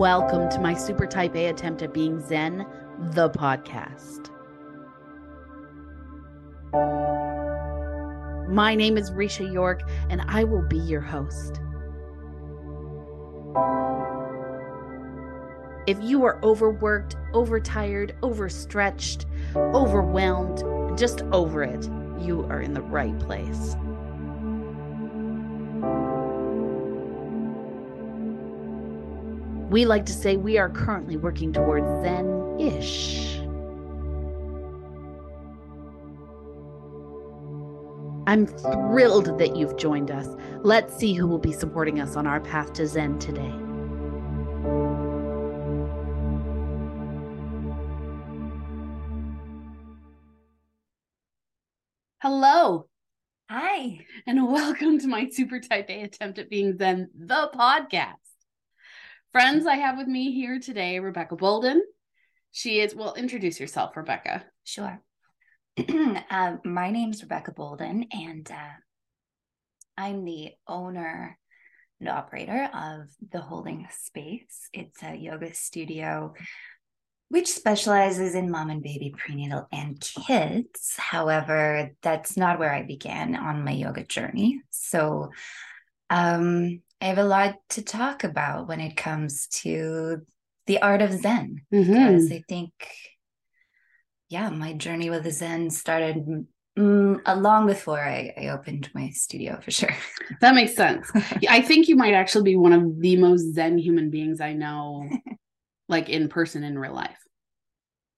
Welcome to my super type A attempt at being Zen, the podcast. My name is Risha York, and I will be your host. If you are overworked, overtired, overstretched, overwhelmed, just over it, you are in the right place. We like to say we are currently working towards Zen ish. I'm thrilled that you've joined us. Let's see who will be supporting us on our path to Zen today. Hello. Hi. And welcome to my super type A attempt at being Zen, the podcast. Friends, I have with me here today Rebecca Bolden. She is, well, introduce yourself, Rebecca. Sure. uh, my name's Rebecca Bolden, and uh, I'm the owner and operator of The Holding Space. It's a yoga studio which specializes in mom and baby prenatal and kids. However, that's not where I began on my yoga journey. So um, I have a lot to talk about when it comes to the art of Zen, Mm-hmm. because I think, yeah, my journey with the Zen started mm, long before I, I opened my studio for sure. That makes sense. I think you might actually be one of the most Zen human beings I know, like in person in real life.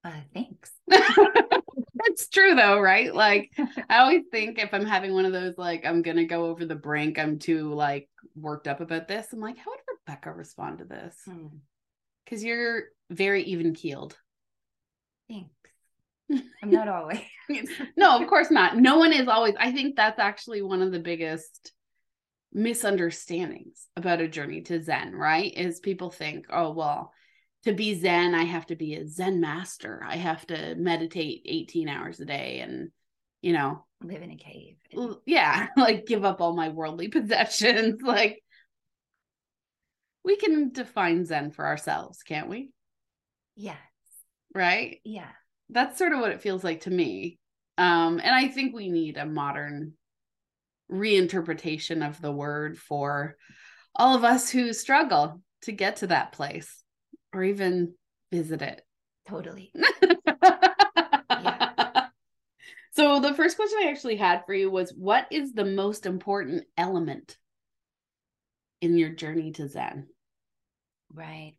Uh, thanks. it's true though, right? Like I always think if I'm having one of those like I'm gonna go over the brink, I'm too like worked up about this. I'm like, how would Rebecca respond to this? Hmm, Because you're very even keeled. thanks. I'm not always. no, of course not. No one is always. I think that's actually one of the biggest misunderstandings about a journey to Zen, right? Is people think, oh, well, to be Zen, I have to be a Zen master. I have to meditate 18 hours a day and, you know, live in a cave. yeah, like give up all my worldly possessions. Like, we can define Zen for ourselves, can't we? Yeah. Right? Yeah. that's sort of what it feels like to me. Um, and I think we need a modern reinterpretation of the word for all of us who struggle to get to that place or even visit it. Totally. So the first question I actually had for you was what is the most important element in your journey to Zen? Right.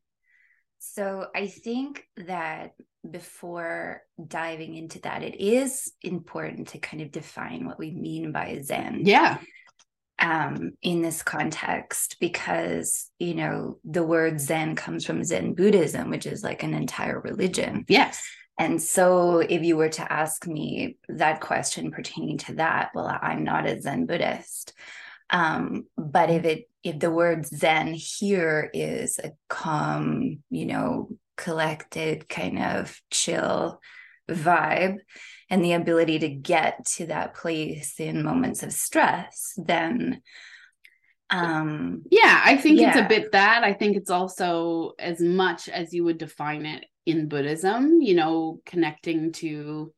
So I think that before diving into that, it is important to kind of define what we mean by Zen Yeah. Um, in this context, because, you know, the word Zen comes from Zen Buddhism, which is like an entire religion. Yes. And so if you were to ask me that question pertaining to that, well, I'm not a Zen Buddhist. Um, but if it if the word Zen here is a calm, you know, collected kind of chill vibe and the ability to get to that place in moments of stress, then um Yeah, I think it's a bit that. I think it's also as much as you would define it in Buddhism, you know, connecting to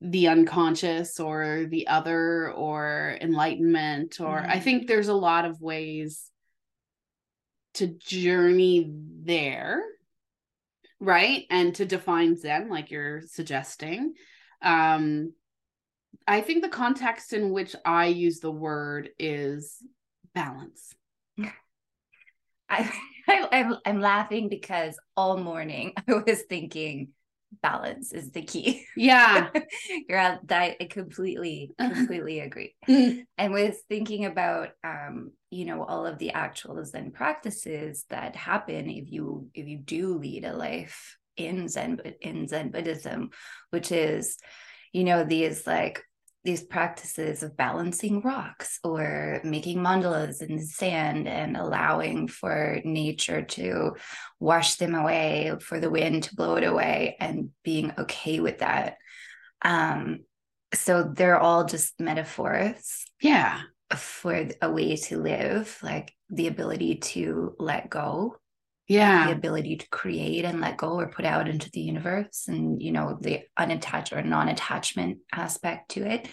the unconscious or the other or enlightenment or I Mhm. think there's a lot of ways to journey there, right? And to define Zen like you're suggesting. Um I think the context in which I use the word is balance. I, I I'm, I'm laughing because all morning I was thinking balance is the key. Yeah. You're that I completely, completely agree. Mm. And with thinking about um, you know, all of the actual Zen practices that happen if you if you do lead a life in Zen in Zen Buddhism, which is, you know, these like these practices of balancing rocks or making mandalas in the sand and allowing for nature to wash them away, for the wind to blow it away, and being okay with that. Um, so they're all just metaphors Yeah. for a way to live, like the ability to let go Yeah. the ability to create and let go or put out into the universe and you know the unattached or non-attachment aspect to it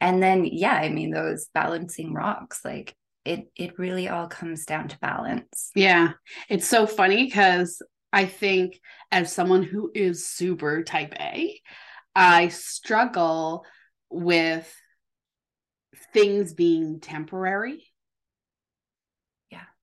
and then yeah i mean those balancing rocks like it it really all comes down to balance Yeah. It's so funny because I think as someone who is super type A, I struggle with things being temporary.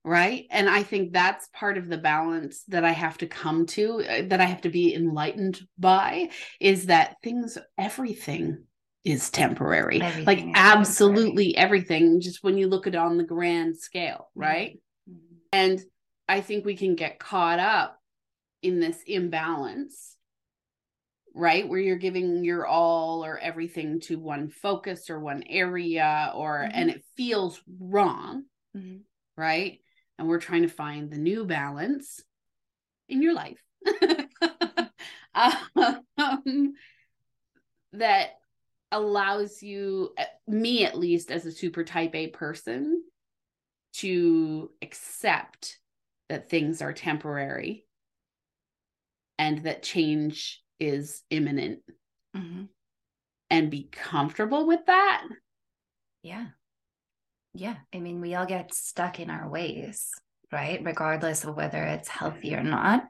Right. And I think that's part of the balance that I have to come to, uh, that I have to be enlightened by, is that things, everything is temporary. Everything like is temporary. absolutely everything, just when you look at it on the grand scale. Mhm. Right. And I think we can get caught up in this imbalance, right? Where you're giving your all or everything to one focus or one area, or, and it feels wrong, Mhm. right? And we're trying to find the new balance in your life um, that allows you, uh, me at least, as a super type A person, to accept that things are temporary and that change is imminent Mhm. and be comfortable with that. Yeah. Yeah. I mean, we all get stuck in our ways, right? Regardless of whether it's healthy or not.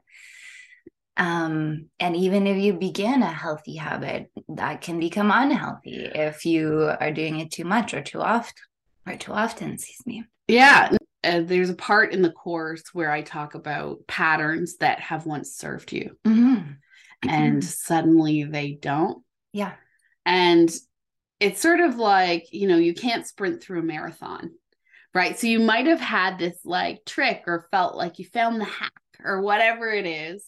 Um, and even if you begin a healthy habit, that can become unhealthy if you are doing it too much or too often or too often, excuse me. Yeah. Uh, there's a part in the course where I talk about patterns that have once served you Mhm. and suddenly they don't. yeah. And it's sort of like, you know, you can't sprint through a marathon, right? So you might have had this like trick or felt like you found the hack or whatever it is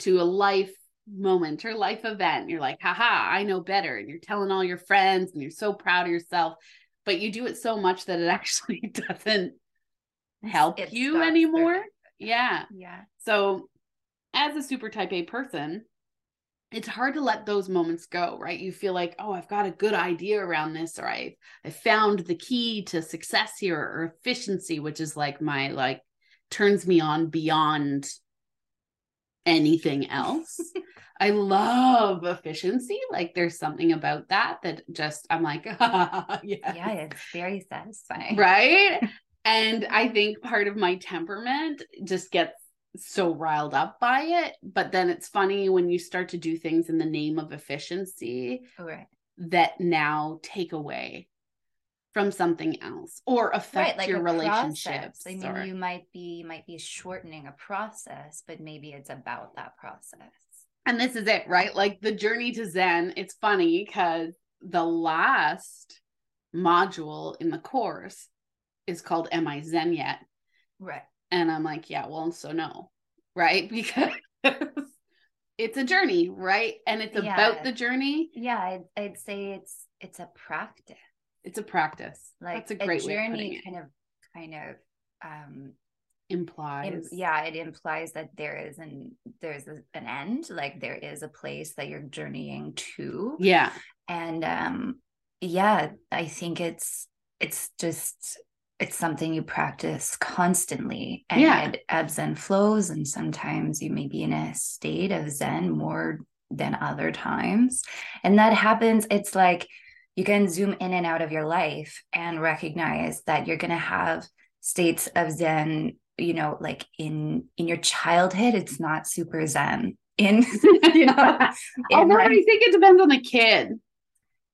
to a life moment or life event. You're like, haha, I know better. And you're telling all your friends and you're so proud of yourself, but you do it so much that it actually doesn't help It you anymore. serving. Yeah. Yeah. So, as a super type A person, it's hard to let those moments go, right? You feel like, oh, I've got a good idea around this, or I I found the key to success here, or efficiency, which is like my like turns me on beyond anything else. I love efficiency. Like there's something about that that just I'm like, yeah, Yeah. It's very satisfying. right and i think part of my temperament just gets so riled up by it but then it's funny when you start to do things in the name of efficiency Right. that now take away from something else or affect your relationships process. I mean, or- you might be might be shortening a process, but maybe it's about that process. and this is it right like the journey to zen it's funny because the last module in the course is called am i zen yet Right. And I'm like, yeah, well, so no, right? Because it's a journey, right? And it's Yeah. about the journey. Yeah, I'd, I'd say it's it's a practice. It's a practice. Like That's a great a of journey it. kind of kind of um Implies. im- yeah, it implies that there is an there's a, an end, like there is a place that you're journeying to. Yeah. and um yeah i think it's it's just it's something you practice constantly and Yeah. it ebbs and flows and sometimes you may be in a state of zen more than other times and that happens it's like you can zoom in and out of your life and recognize that you're going to have states of zen you know like in in your childhood it's not super zen in you know Although I think it depends on the kid.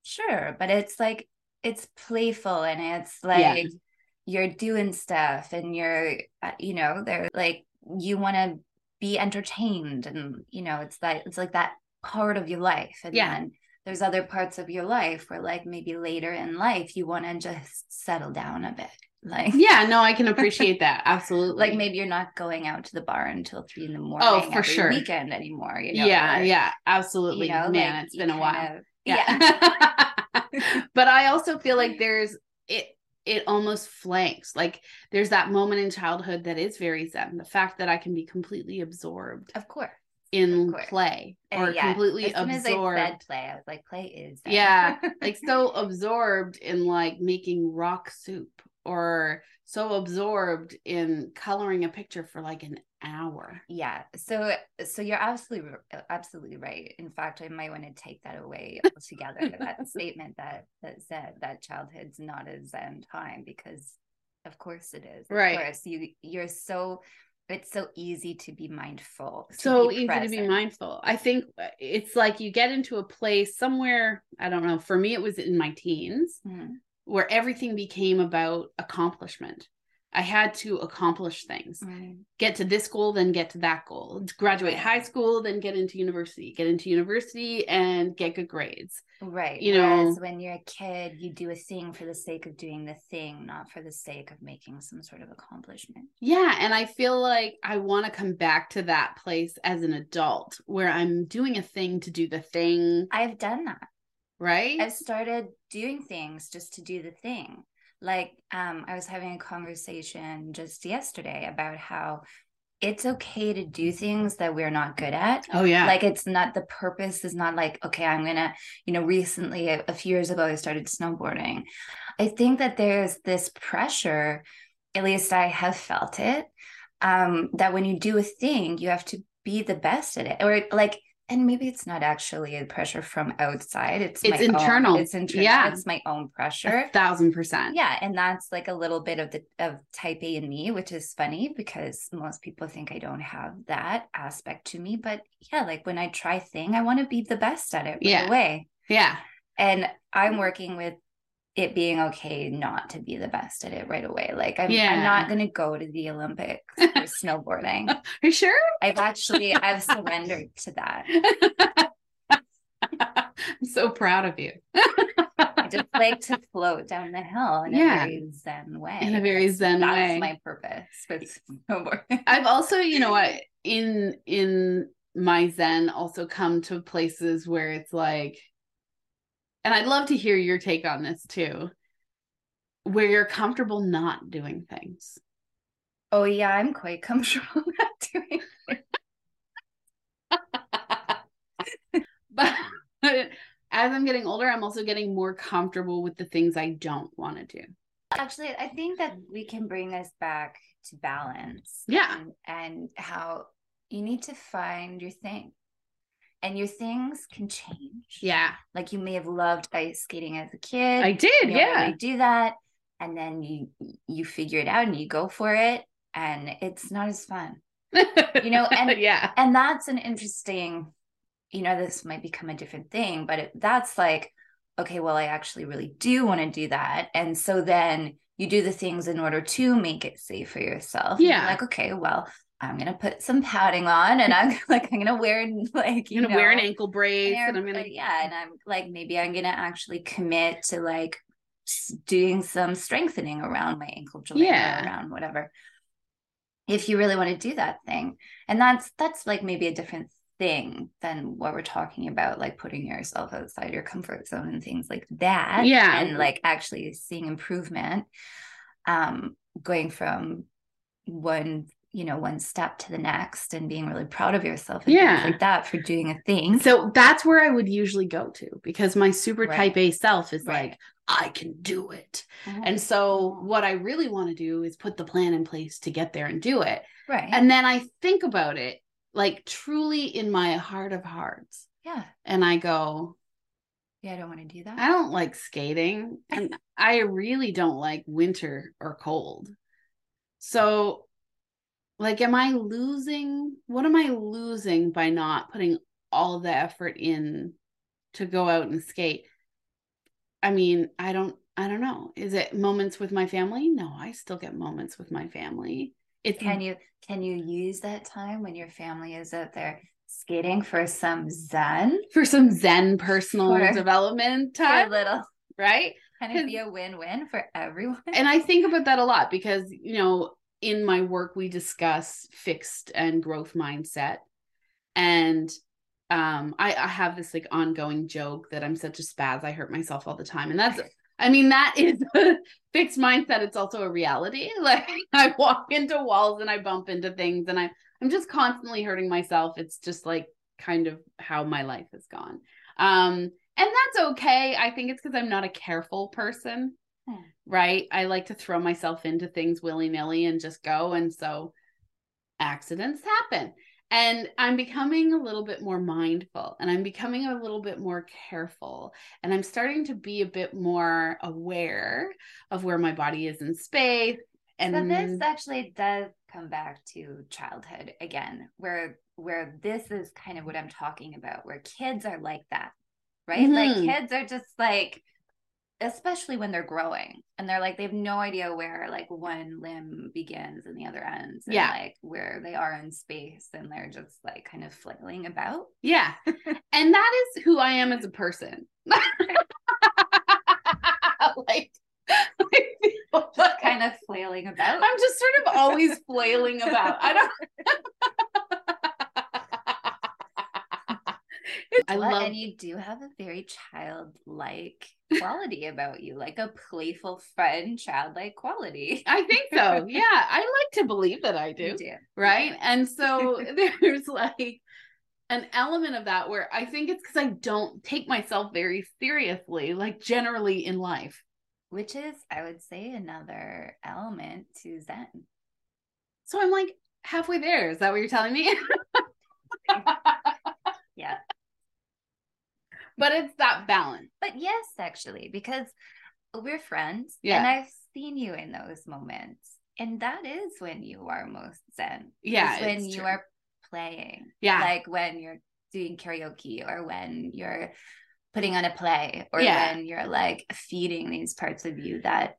Sure, but it's like it's playful and it's like Yeah. You're doing stuff and you're uh, you know they're like you want to be entertained and you know it's that it's like that part of your life and Yeah. then there's other parts of your life where like maybe later in life you want to just settle down a bit like Yeah, no, I can appreciate that. Absolutely. like maybe you're not going out to the bar until three in the morning Oh, for sure. weekend anymore you know yeah, or, yeah, absolutely. you know Man, like it's been a while. of- yeah. yeah but I also feel like there's it it almost flanks. Like there's that moment in childhood that is very zen. The fact that I can be completely absorbed of course in course. play or yeah, completely as soon as I absorbed. said play, I was like, play is Zen. Yeah, like so absorbed in like making rock soup or so absorbed in coloring a picture for like an hour. Yeah. So so you're absolutely absolutely right. In fact, I might want to take that away altogether. that statement that that said that childhood's not a zen time because of course it is. Of Right. course. You you're so it's so easy to be mindful. to so be easy to be mindful. I think uh, it's like you get into a place somewhere, I don't know, for me it was in my teens Mhm. Where everything became about accomplishment. I had to accomplish things. Right. Get to this goal, then get to that goal. Graduate high school, then get into university. Get into university and get good grades. Right. You know- Whereas when you're a kid, you do a thing for the sake of doing the thing, not for the sake of making some sort of accomplishment. Yeah, and I feel like I want to come back to that place as an adult where I'm doing a thing to do the thing, I've done that. Right? I've started doing things just to do the thing. Like um, I was having a conversation just yesterday about how it's okay to do things that we're not good at. oh yeah. Like it's not the purpose is not like, okay, I'm gonna, you know, recently a, a few years ago I started snowboarding. I think that there's this pressure, at least I have felt it, um, that when you do a thing, you have to be the best at it. Or like and maybe it's not actually a pressure from outside it's It's my own- internal. it's internal Yeah. it's my own a pressure thousand percent. yeah and that's like a little bit of the of type a in me which is funny because most people think i don't have that aspect to me but yeah like when i try thing i want to be the best at it right Yeah. away Yeah. and i'm working with it being okay not to be the best at it right away like i'm, Yeah. I'm not going to go to the olympics for snowboarding Are you sure? i've actually i've surrendered to that I'm so proud of you. i just like to float down the hill in Yeah. a very zen way In a very zen that's way. That's my purpose with snowboarding I've also, you know what, in in my Zen also come to places where it's like, and I'd love to hear your take on this too, where you're comfortable not doing things. Oh yeah, I'm quite comfortable not doing. but as I'm getting older, I'm also getting more comfortable with the things I don't want to do. Actually, I think that we can bring this back to balance. Yeah. and, and how you need to find your thing, and your things can change. Yeah, like you may have loved ice skating as a kid. I did. Yeah. really do that, and then you you figure it out and you go for it, and it's not as fun. You know, and- yeah. and that's an interesting you know this might become a different thing but it, that's like okay well i actually really do want to do that and so then you do the things in order to make it safe for yourself Yeah. like okay well i'm gonna put some padding on and i'm like i'm gonna wear like you I'm gonna wear an ankle brace and I'm gonna yeah and i'm like maybe i'm gonna actually commit to like doing some strengthening around my ankle joint Yeah. around whatever if you really want to do that thing and that's that's like maybe a different thing than what we're talking about like putting yourself outside your comfort zone and things like that Yeah. and like actually seeing improvement um going from one you know one step to the next and being really proud of yourself and Yeah. like that for doing a thing So that's where I would usually go to because my super Right. type A self is Right. like, I can do it. Oh. And so what I really want to do is put the plan in place to get there and do it. right And then I think about it like truly in my heart of hearts. yeah And I go, yeah i don't want to do that I don't like skating and I really don't like winter or cold. So like am I losing what am I losing by not putting all the effort in to go out and skate? I mean, I don't I don't know. Is it moments with my family? No, I still get moments with my family. It's can you can you use that time when your family is out there skating for some zen for some zen personal For- development time, little right? kind of be a win-win for everyone and I think about that a lot because you know in my work we discuss fixed and growth mindset. And um I, I have this like ongoing joke that I'm such a spaz I hurt myself all the time. And that's I mean that is a fixed mindset. It's also a reality. Like I walk into walls and I bump into things and I I'm just constantly hurting myself. It's just like kind of how my life has gone. Um and that's okay. I think it's because I'm not a careful person Right? I like to throw myself into things willy nilly and just go. And so accidents happen. And I'm becoming a little bit more mindful and I'm becoming a little bit more careful. And I'm starting to be a bit more aware of where my body is in space. And so this actually does come back to childhood again, where where this is kind of what I'm talking about, where kids are like that, right? Like Mhm. kids are just like, especially when they're growing, and they're like they have no idea where like one limb begins and the other ends, and Yeah. like where they are in space, and they're just like kind of flailing about. yeah. and that is who I am as a person. like, Just kind of flailing about. I'm just sort of always flailing about. I don't. I love. and you do have a very childlike quality about you, like a playful, fun, childlike quality. I think so. Yeah, I like to believe that I do. Do. Right, and so there's like an element of that where I think it's because I don't take myself very seriously, like generally in life. Which is, I would say, another element to Zen. So I'm like halfway there. Is that what you're telling me? Yeah. But it's that balance. But yes, actually, because we're friends Yeah. and I've seen you in those moments. And that is when you are most Zen. Yeah, when you true. are playing. Yeah. Like when you're doing karaoke or when you're putting on a play or Yeah. when you're like feeding these parts of you that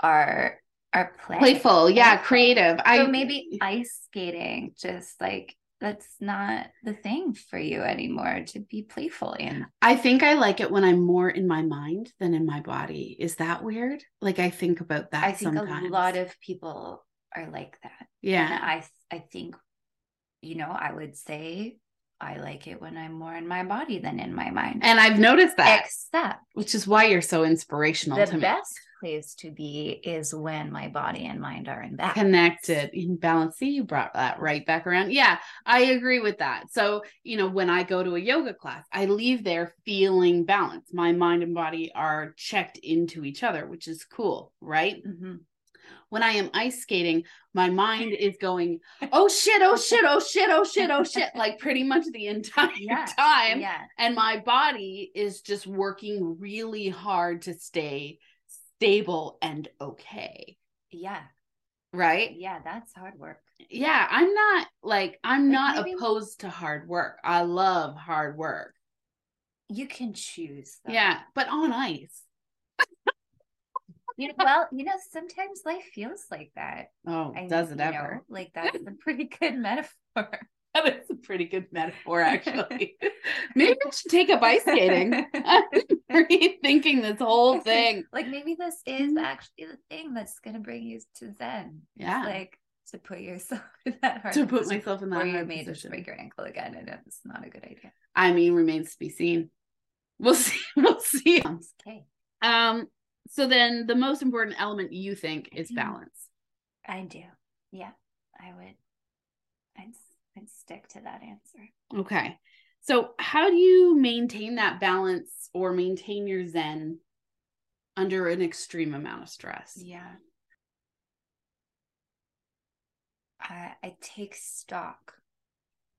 are are playing. Playful, yeah, creative. So I maybe ice skating just like that's not the thing for you anymore to be playful in. I think I like it when I'm more in my mind than in my body. Is that weird? Like I think about that I think sometimes. a lot of people are like that. And yeah. I I think, you know, I would say I like it when I'm more in my body than in my mind. And I've noticed that, Except which is why you're so inspirational the to me. best place to be is when my body and mind are in balance. Connected in balance. See, you brought that right back around. Yeah, I agree with that. So, you know, when I go to a yoga class, I leave there feeling balanced. My mind and body are checked into each other, which is cool, right? Mhm. When I am ice skating, my mind is going, oh shit, oh shit, oh shit, oh shit, oh shit, like pretty much the entire Yeah, time. Yeah. And my body is just working really hard to stay stable and okay. Yeah. Right. Yeah. That's hard work. Yeah. I'm not like, I'm Like, not maybe- opposed to hard work. I love hard work. You can choose. though. Yeah. But on ice. You know, well, you know, sometimes life feels like that. Oh, I- does it ever? know, like that's a pretty good metaphor. That is a pretty good metaphor, actually. Maybe I should take up ice skating. I'm rethinking this whole thing. like maybe this is Mhm. actually the thing that's gonna bring you to Zen. It's Yeah. like to put yourself in that hard to put myself in that you hard may just position. break your ankle again, and it's not a good idea. I mean, remains to be seen. We'll see. We'll see. Okay, Um. So then, the most important element you think is Mhm. balance. I do. Yeah, I would. I'd, I'd stick to that answer. Okay. So, how do you maintain that balance or maintain your zen under an extreme amount of stress? Yeah. I, I take stock.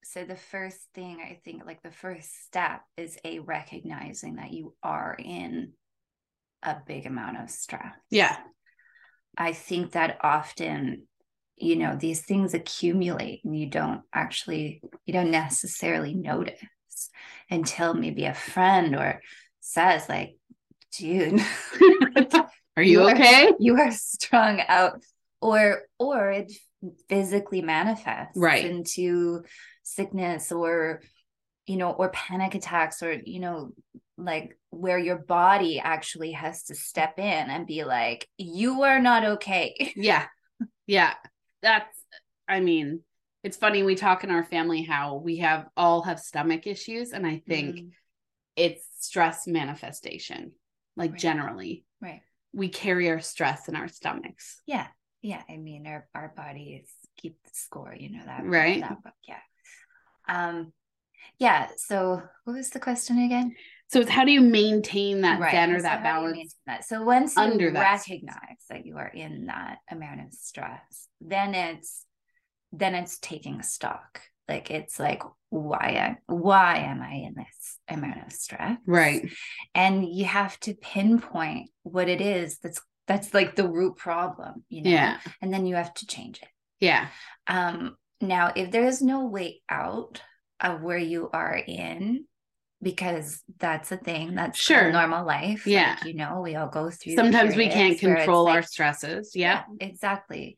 So the first thing I think, like the first step, is a recognizing that you are in a big amount of stress. Yeah. I think that often, you know, these things accumulate and you don't actually, you don't necessarily notice until maybe a friend or says, like, dude, Are you You are- okay? you are strung out or or it physically manifests Right. into sickness or you know or panic attacks or you know like where your body actually has to step in and be like you are not okay Yeah. Yeah. That's, I mean, it's funny. We talk in our family how we have all have stomach issues. And I think Mm, it's stress manifestation, like Right. generally. right We carry our stress in our stomachs. yeah yeah i mean our, our bodies keep the score you know that Right. that book yeah um yeah so what was the question again So it's how do you maintain that Right. or So that you balance? that? So once you under that stress? recognize that you are in that amount of stress, then it's then it's taking stock. Like it's like why I why am I in this amount of stress? Right. And you have to pinpoint what it is that's that's like the root problem, you know. Yeah. And then you have to change it. Yeah. Um, now, if there is no way out of where you are in, because that's a thing that's Sure. normal life. Yeah. Like, you know, we all go through. Sometimes we can't control our like- stresses. Yeah. exactly.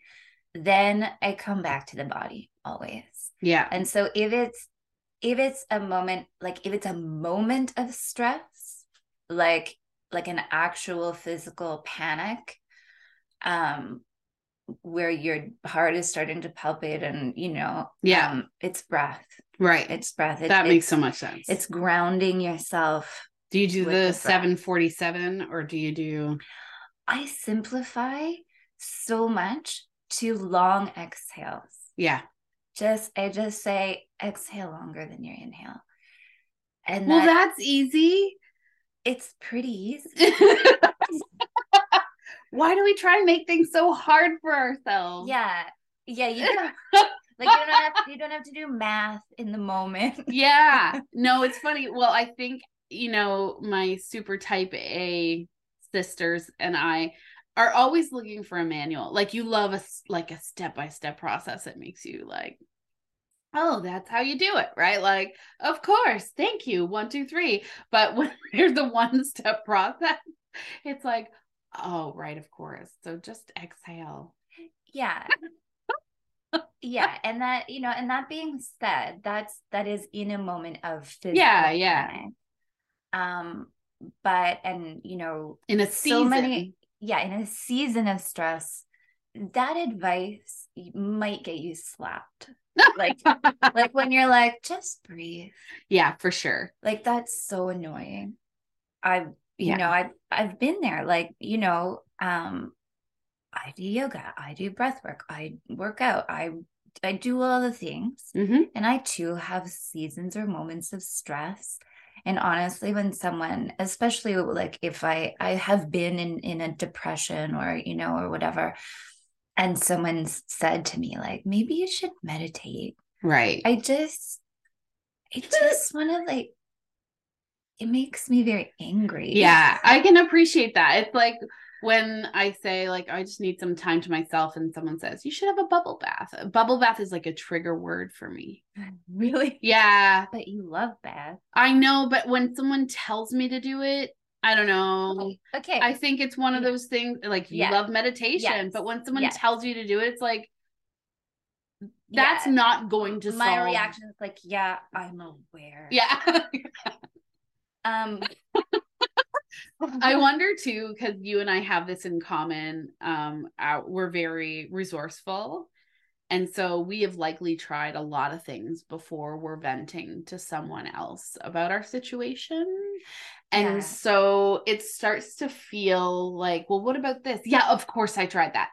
Then I come back to the body always. Yeah. And so if it's if it's a moment like if it's a moment of stress, like like an actual physical panic, um where your heart is starting to palpate and you know, Yeah. um, it's breath. Right. It's breath. It- that makes so much sense. It's grounding yourself. do you do the the 747 or do you do I simplify so much to long exhales. yeah. Just I just say exhale longer than your inhale. And Well, that- that's easy. it's pretty easy. Why do we try and make things so hard for ourselves? Yeah. Yeah, you like you don't have you don't have to do math in the moment. yeah. No it's funny. Well i think you know my super type a sisters and i are always looking for a manual. Like you love a like a step-by-step process that makes you like oh that's how you do it right? Like of course. Thank you. One two three. But when there's the one step process it's like oh right of course. So just exhale. Yeah. Yeah. And that, you know, and that being said, that's that is in a moment of physical Yeah, yeah. panic. Um, but and you know, in a so season many yeah, in a season of stress, that advice might get you slapped. Like like when you're like, just breathe. yeah for sure Like that's so annoying. I you Yeah. know, I've I've been there. Like, you know, um, I do yoga, I do breath work, I work out, I I do all the things. hmm And I too have seasons or moments of stress. And honestly, when someone, especially like if I I have been in in a depression or you know or whatever, and someone said to me like maybe you should meditate, right I just I just want to like it makes me very angry. Yeah, I can appreciate that. It's like when I say like I just need some time to myself and someone says you should have a bubble bath. A bubble bath is like a trigger word for me. really. Yeah, But you love bath. I know, but when someone tells me to do it, I don't know. Okay. I think it's one of those things like you love meditation, Yes. but when someone Yes. tells you to do it, it's like that's not going to my solve. reaction is like, yeah, I'm aware. Yeah. Um I wonder too, because you and I have this in common. Um, our, we're very resourceful. And so we have likely tried a lot of things before we're venting to someone else about our situation. And Yeah. so it starts to feel like, well, what about this? Yeah, of course I tried that.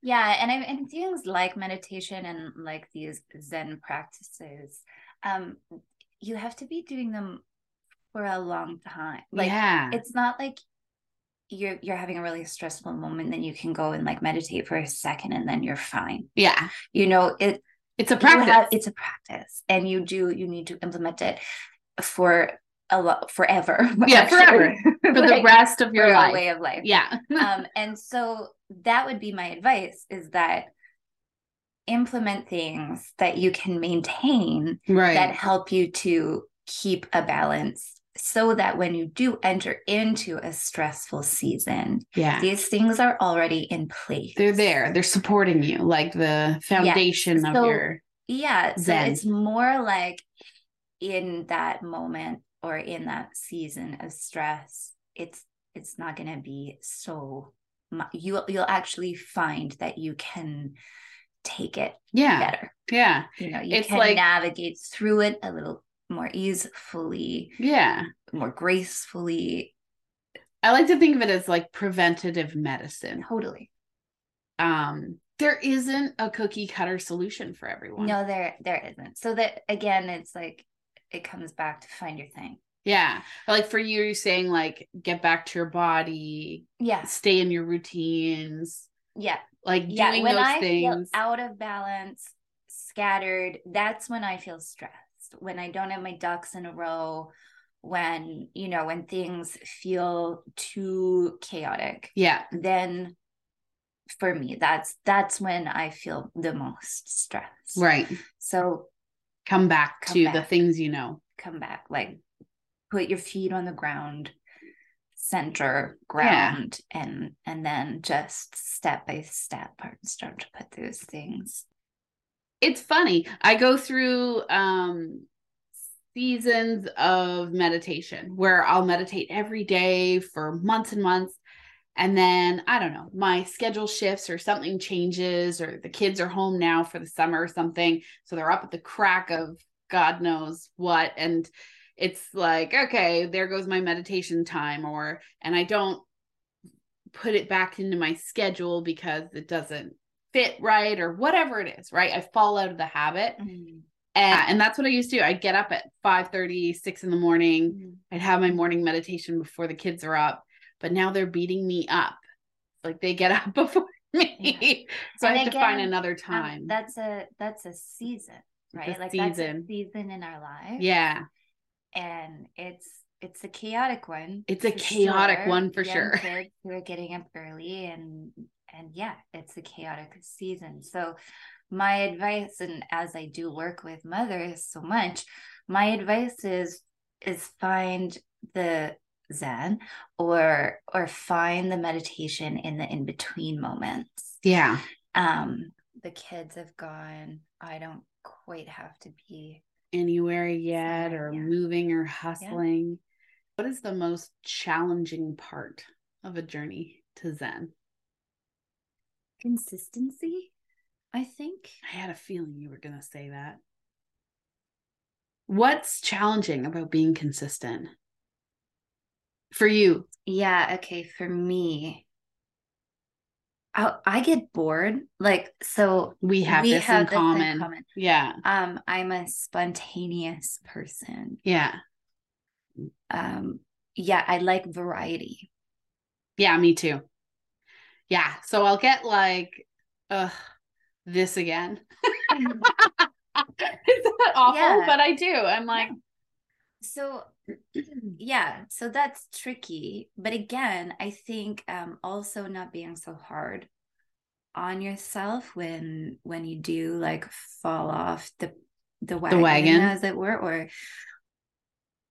Yeah, and I and things like meditation and like these Zen practices, um, you have to be doing them for a long time. Like yeah. it's not like you're you're having a really stressful moment, then you can go and like meditate for a second and then you're fine. yeah. You know, it It's a practice. have- it's a practice, and you do you need to implement it for a lot forever. Yeah, forever. for the rest of your life. way of life Yeah. um, and so that would be my advice is that implement things that you can maintain right. that help you to keep a balance so that when you do enter into a stressful season yeah. these things are already in place They're there. They're supporting you, like the foundation of So- your yeah so Zen. it's more like in that moment or in that season of stress it's it's not going to be so you'll you'll actually find that you can take it yeah. better Yeah. you know you It's can like- navigate through it a little more easefully Yeah. more gracefully I like to think of it as like preventative medicine. totally Um, there isn't a cookie cutter solution for everyone. no there there isn't so that again it's like it comes back to find your thing Yeah. Like for you, you're saying like get back to your body, Yeah. stay in your routines, Yeah. like Yeah. doing When those I feel things. out of balance, scattered, that's when I feel stressed. When I don't have my ducks in a row, when, you know, when things feel too chaotic, yeah. then for me, that's that's when I feel the most stress. Right. So Come back Come to the things you know. come back, like put your feet on the ground, center ground, and and then just step by step start to put those things. It's funny. I go through um seasons of meditation where I'll meditate every day for months and months. And then I don't know, my schedule shifts or something changes, or the kids are home now for the summer or something. So they're up at the crack of God knows what. And it's like, okay, there goes my meditation time, or, and I don't put it back into my schedule because it doesn't fit right or whatever it is, right? I fall out of the habit. And, and that's what I used to do. I'd get up at 5 6 in the morning. I'd have my morning meditation before the kids are up, but now they're beating me up. Like they get up before me. so And I have to find again, another Um, time. that's a that's a season, right? like that's a season. season in our lives. yeah. and it's it's a chaotic one. It's a chaotic one for Young sure. Kids who are getting up early and and yeah, it's a chaotic season. So my advice, and as I do work with mothers so much, my advice is is find the Zen or or find the meditation in the in between moments. Yeah. Um, the kids have gone. I don't quite have to be Anywhere yet or yeah. moving or hustling. What is the most challenging part of a journey to Zen? Consistency. I think. I had a feeling you were going to say that. What's challenging about being consistent for you? Yeah, okay, for me, I I get bored. Like so We have we this have in this common. in common. Yeah. Um, I'm a spontaneous person. Yeah. Um, yeah, I like variety. Yeah, me too. Yeah. So I'll get like, ugh, this again. Is that awful? Yeah. But I do. I'm like, So yeah, so that's tricky. But again, I think um also not being so hard on yourself when when you do like fall off the the wagon, wagon. as it were, or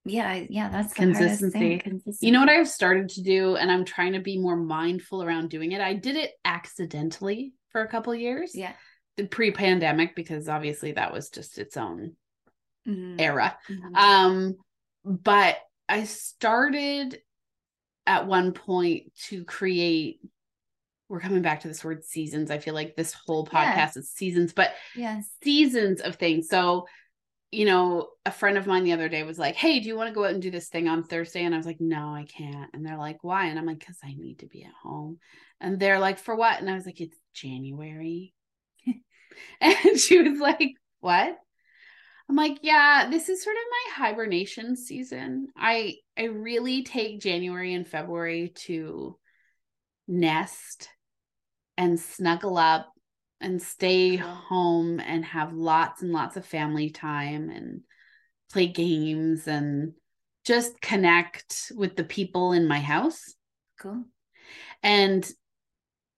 yeah, yeah, that's the Consistency. you know what I've started to do, and I'm trying to be more mindful around doing it. I did it accidentally for a couple years, Yeah. the pre-pandemic, because obviously that was just its own Mhm. era. Mhm. Um, but I started at one point to create. We're coming back to this word seasons. I feel like this whole Yeah. podcast is seasons, but yes. seasons of things. So, you know, a friend of mine the other day was like, Hey, do you want to go out and do this thing on Thursday? And I was like, No, I can't. And they're like, Why? And I'm like, Because I need to be at home. And they're like, For what? And I was like, It's January. and she was like, What? I'm like, yeah, this is sort of my hibernation season. I I really take January and February to nest and snuggle up and stay home and have lots and lots of family time and play games and just connect with the people in my house. Cool. And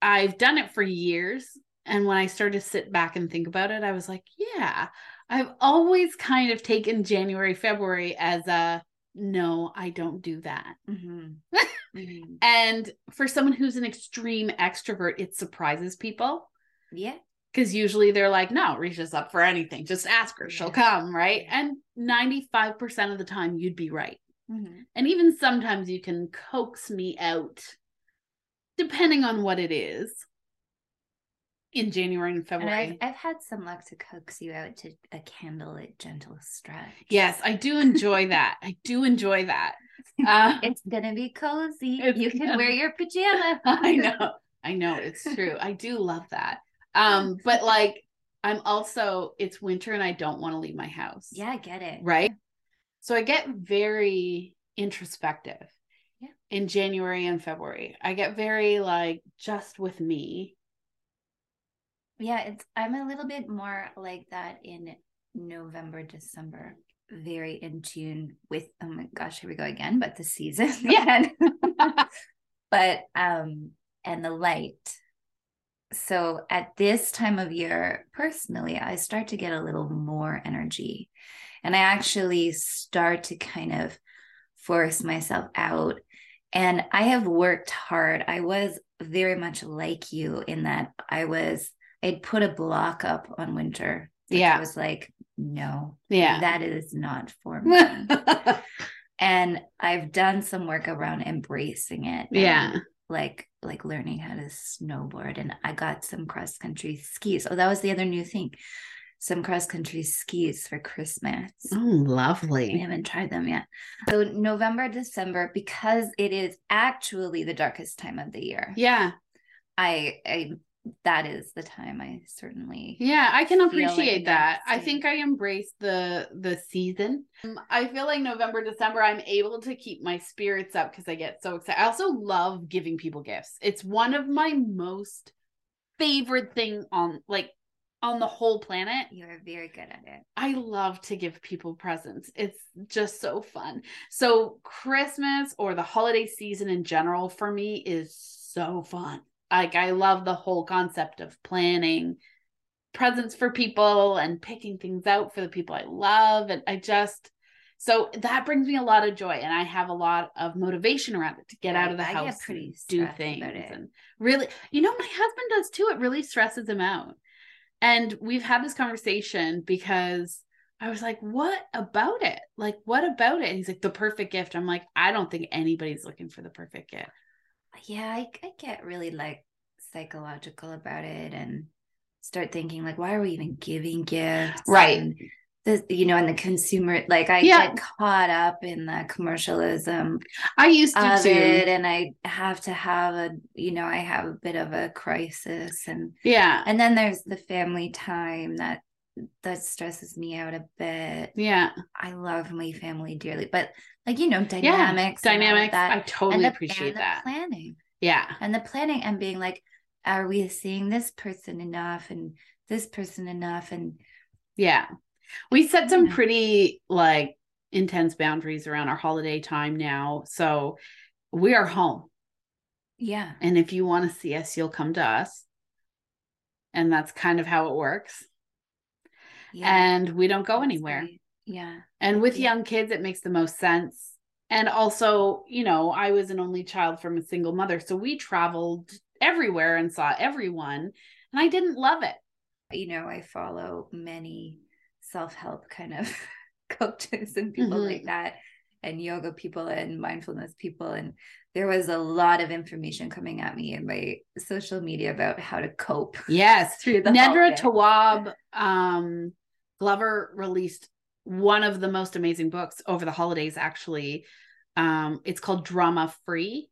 I've done it for years. And when I started to sit back and think about it, I was like, yeah, I've always kind of taken January, February as a no, I don't do that. Mhm. Mhm. And for someone who's an extreme extrovert, it surprises people Yeah. because usually they're like, no, reach Risha's up for anything. Just ask her, she'll come, right? And 95% of the time, you'd be right. Mhm. And even sometimes you can coax me out, depending on what it is, in January and And February. I've I've had some luck to coax you out to a candlelit gentle stretch. yes, I do enjoy that. I do enjoy that. Uh, It's gonna be cozy. You can gonna- wear your pajamas. I know. I know. It's true. I do love that. Um, but like, I'm also, it's winter and I don't want to leave my house. Yeah, I get it. Right. So I get very introspective Yeah. in January and February. I get very like just with me. Yeah, it's I'm a little bit more like that in November, December. Very in tune with oh my gosh, here we go again, but the season. Yeah. but um and the light. So at this time of year, personally, I start to get a little more energy. And I actually start to kind of force myself out. And I have worked hard. I was very much like you in that I was I'd put a block up on winter. Yeah. I was like, no, Yeah. that is not for me. and I've done some work around embracing it. Yeah. Like like learning how to snowboard. And I got some cross country skis. Oh, that was the other new thing. Some cross country skis for Christmas. oh, lovely. I haven't tried them yet. So November, December, because it is actually the darkest time of the year. Yeah. I I that is the time I certainly Yeah, I can appreciate like that. I think I embrace the the season. Um, I feel like November, December, I'm able to keep my spirits up because I get so excited. I also love giving people gifts. It's one of my most favorite thing on like on the whole planet. you're very good at it. I love to give people presents. It's just so fun. So Christmas or the holiday season in general for me is so fun. Like I love the whole concept of planning presents for people and picking things out for the people I love and I just so that brings me a lot of joy and I have a lot of motivation around it to get out of the I house pretty and do things and really you know my husband does too it really stresses him out and we've had this conversation because I was like, what about it? Like, what about it? And he's like, the perfect gift. I'm like, I don't think anybody's looking for the perfect gift. Yeah, I, I get really like psychological about it and start thinking like, why are we even giving gifts? Right. And the you know, and the consumer like I Yeah. get caught up in the commercialism I used to too. it and I have to have a you know, I have a bit of a crisis and Yeah. and then there's the family time that that stresses me out a bit. Yeah. I love my family dearly, but like you know, dynamics, of Dynamics. that. I totally the, appreciate and the that. planning yeah. and the planning and being like, are we seeing this person enough and this person enough? And Yeah. We set some Yeah. pretty like intense boundaries around our holiday time now. So we are home. yeah, And if you want to see us, you'll come to us. And that's kind of how it works. Yeah. And we don't go that's anywhere. Yeah. And with Yeah. young kids, it makes the most sense. And also, you know, I was an only child from a single mother. So we traveled everywhere and saw everyone. And I didn't love it. You know, I follow many self help kind of coaches and people Mhm. like that, and yoga people and mindfulness people. And there was a lot of information coming at me in my social media about how to cope Yes. through the Nedra. Tawwab um, Glover released one of the most amazing books over the holidays, actually. Um, it's called Drama Free.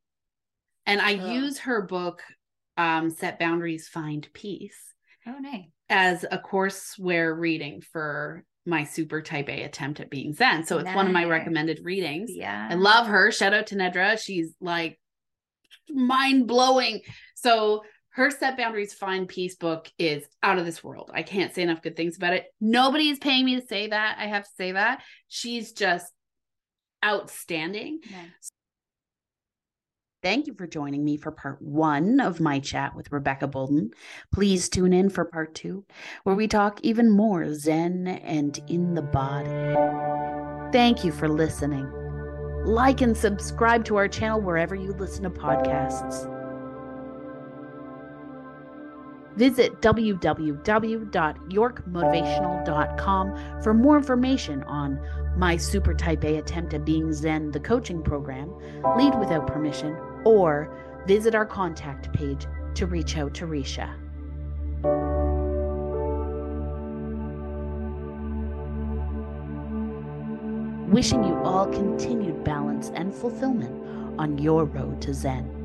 And I Oh. use her book, um, Set Boundaries, Find Peace, Oh, nice. as a courseware reading for my super type A attempt at being Zen. So it's one of my recommended readings. Yeah. I love her. Shout out to Nedra. She's like mind blowing. So her set boundaries find peace book is out of this world. I can't say enough good things about it. Nobody is paying me to say that. I have to say that. She's just outstanding. Nice. Thank you for joining me for part one of my chat with Rebecca Bolden. Please tune in for part two, where we talk even more Zen and in the body. Thank you for listening. Like and subscribe to our channel wherever you listen to podcasts. Visit www.yorkmotivational.com for more information on my Super Type A attempt at being Zen, the coaching program, Lead Without Permission, or visit our contact page to reach out to Risha. Wishing you all continued balance and fulfillment on your road to Zen.